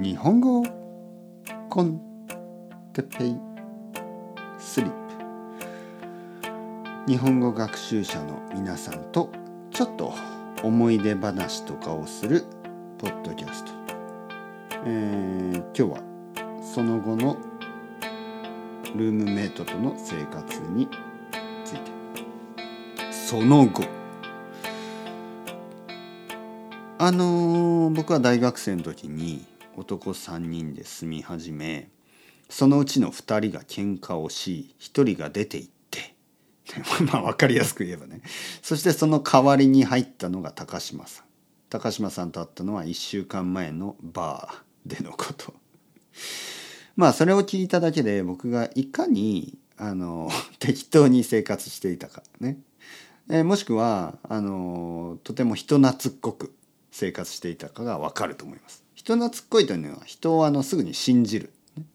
日本語コンテペイスリップ。日本語学習者の皆さんとちょっと思い出話とかをするポッドキャスト、えー、今日はその後のルームメイトとの生活について。その後。あのー、僕は大学生の時に男3人で住み始めそのうちの2人が喧嘩をし1人が出て行って まあ分かりやすく言えばね。そしてその代わりに入ったのが高島さん。高島さんと会ったのは1週間前のバーでのこと。まあそれを聞いただけで僕がいかにあの 適当に生活していたかね、え、もしくはあのとても人懐っこく生活していたかがわかると思います。人懐っこいというのは人をあのすぐに信じる、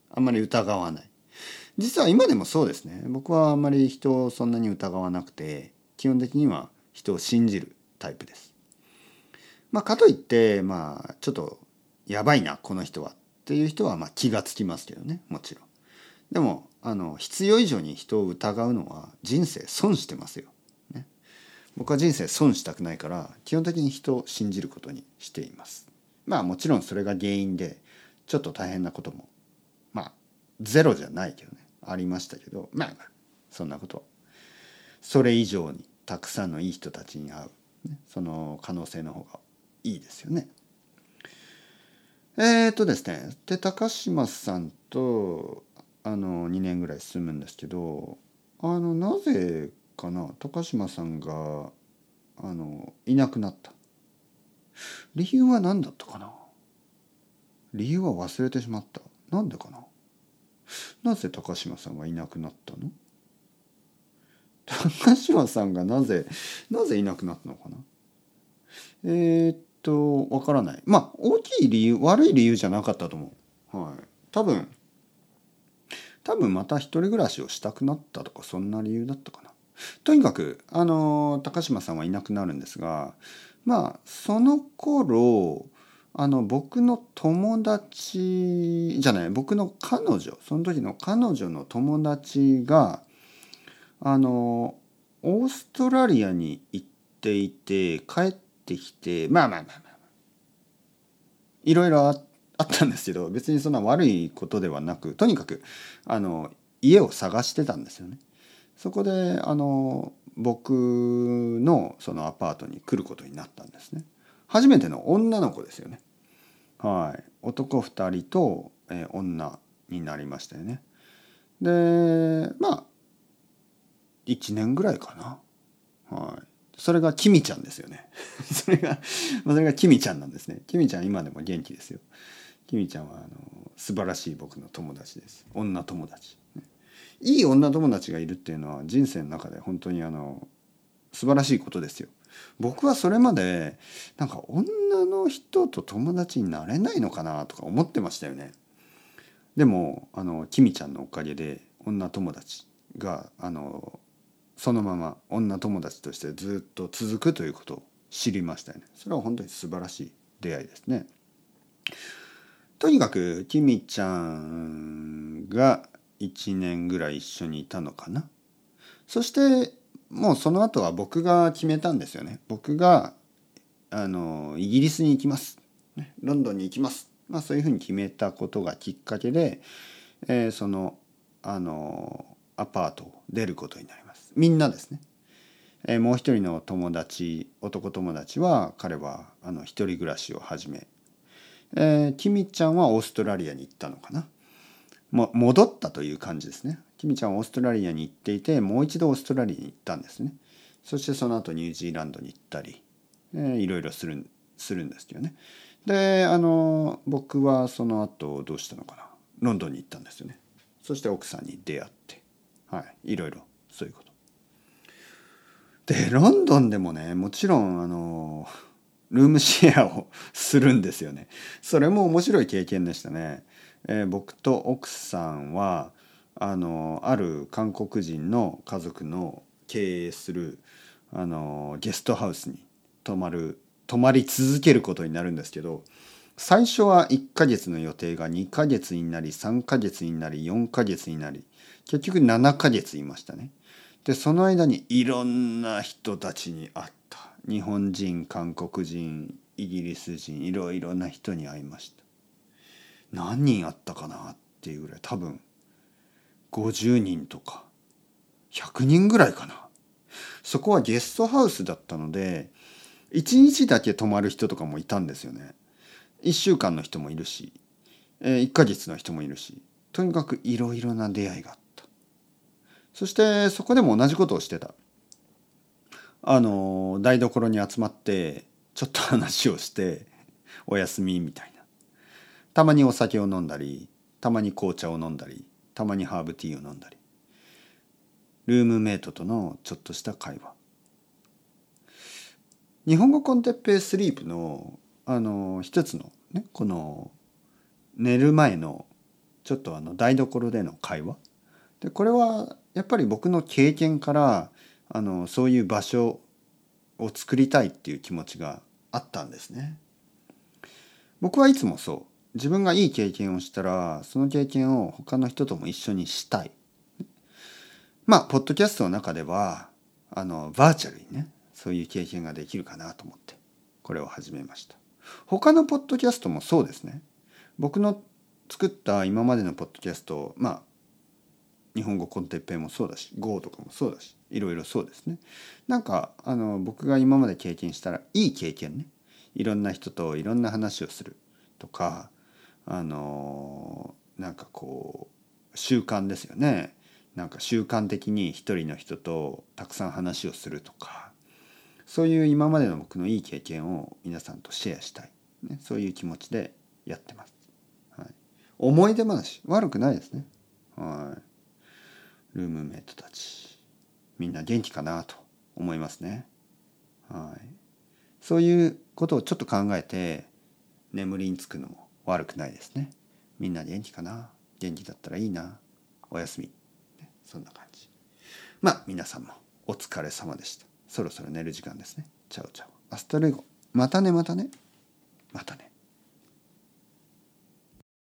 あんまり疑わない実は今でもそうですね僕はあんまり人をそんなに疑わなくて基本的には人を信じるタイプです。まあ、かといってまあちょっとやばいなこの人はっていう人はま気がつきますけどねもちろん。でもあの必要以上に人を疑うのは人生損してますよ。僕は人生損したくないから基本的に人を信じることにしています。まあもちろんそれが原因でちょっと大変なこともまあゼロじゃないけどねありましたけどまあまあそんなことそれ以上にたくさんのいい人たちに会う、ね、その可能性の方がいいですよね。えー、っとですねで高島さんとあの2年ぐらい住むんですけどあのなぜかな高島さんがあのいなくなった理由は何だったかな理由は忘れてしまった。なんでかななぜ高島さんがいなくなったの高島さんがなぜ、なぜいなくなったのかなえー、っと、わからない。まあ、大きい理由、悪い理由じゃなかったと思う。はい。多分、多分また一人暮らしをしたくなったとか、そんな理由だったかな。とにかく、あの、高島さんはいなくなるんですが、まあその頃あの僕の友達じゃない僕の彼女その時の彼女の友達があのオーストラリアに行っていて帰ってきてまあまあまあまあいろいろあったんですけど別にそんな悪いことではなくとにかくあの家を探してたんですよね。そこであの僕のそのアパートに来ることになったんですね。初めての女の子ですよね。はい、男2人と、えー、女になりましたよね。でまあ1年ぐらいかな。はい、それがキミちゃんですよね。それがそれがキミちゃんなんですね。キミちゃん今でも元気ですよ。キミちゃんはあの素晴らしい僕の友達です。女友達。ねいい女友達がいるっていうのは人生の中で本当にあの素晴らしいことですよ。僕はそれまでなんか女の人と友達になれないのかなとか思ってましたよね。でもあのキミちゃんのおかげで女友達があのそのまま女友達としてずっと続くということを知りましたよね。それは本当に素晴らしい出会いですね。とにかくキミちゃんが1年ぐらい一緒にいたのかな。そしてもうその後は僕が決めたんですよね。僕があのイギリスに行きます。ロンドンに行きます。まあそういうふうに決めたことがきっかけで、えー、そのあのアパートを出ることになります。みんなですね、えー、もう一人の友達男友達は彼はあの一人暮らしを始め、えー、キミちゃんはオーストラリアに行ったのかな。も戻ったという感じですね。キミちゃんはオーストラリアに行っていてもう一度オーストラリアに行ったんですね。そしてその後ニュージーランドに行ったり、えー、いろいろするするんですけどね。であの僕はその後どうしたのかなロンドンに行ったんですよね。そして奥さんに出会ってはいいろいろそういうこと。でロンドンでもねもちろんあのルームシェアをするんですよね。それも面白い経験でしたね。えー、僕と奥さんはあのある韓国人の家族の経営するあのゲストハウスに泊まる泊まり続けることになるんですけど最初は1ヶ月の予定が2ヶ月になり3ヶ月になり4ヶ月になり結局7ヶ月いましたね。でその間にいろんな人たちに会った日本人韓国人イギリス人いろいろな人に会いました何人会ったかなっていうぐらい多分。50人とか。100人ぐらいかな。そこはゲストハウスだったので1日だけ泊まる人とかもいたんですよね。1週間の人もいるし1ヶ月の人もいるしとにかくいろいろな出会いがあった。そしてそこでも同じことをしてた。あの台所に集まってちょっと話をしてお休みみたいな。たまにお酒を飲んだりたまに紅茶を飲んだりたまにハーブティーを飲んだり。ルームメイトとのちょっとした会話。日本語コンテッペイスリープのあの一つのねこの寝る前のちょっとあの台所での会話。でこれはやっぱり僕の経験からあのそういう場所を作りたいっていう気持ちがあったんですね。僕はいつもそう。自分がいい経験をしたらその経験を他の人とも一緒にしたい。まあポッドキャストの中ではあのバーチャルにねそういう経験ができるかなと思ってこれを始めました。他のポッドキャストもそうですね。僕の作った今までのポッドキャストまあ日本語コンテッペイもそうだし GO とかもそうだしいろいろそうですね。なんかあの僕が今まで経験したらいい経験ねいろんな人といろんな話をするとかあのなんかこう習慣ですよね。なんか習慣的に一人の人とたくさん話をするとか。そういう今までの僕のいい経験を皆さんとシェアしたい、ね、そういう気持ちでやってます。はい、思い出話。悪くないですね。はい、ルームメイトたち。みんな元気かなと思いますね。はい、そういうことをちょっと考えて眠りにつくのも悪くないですね。みんな元気かな？元気だったらいいな？おやすみ、そんな感じ。まあ皆さんもお疲れ様でした。そろそろ寝る時間ですね。 chao chao。 hasta luego。またねまたね。またね。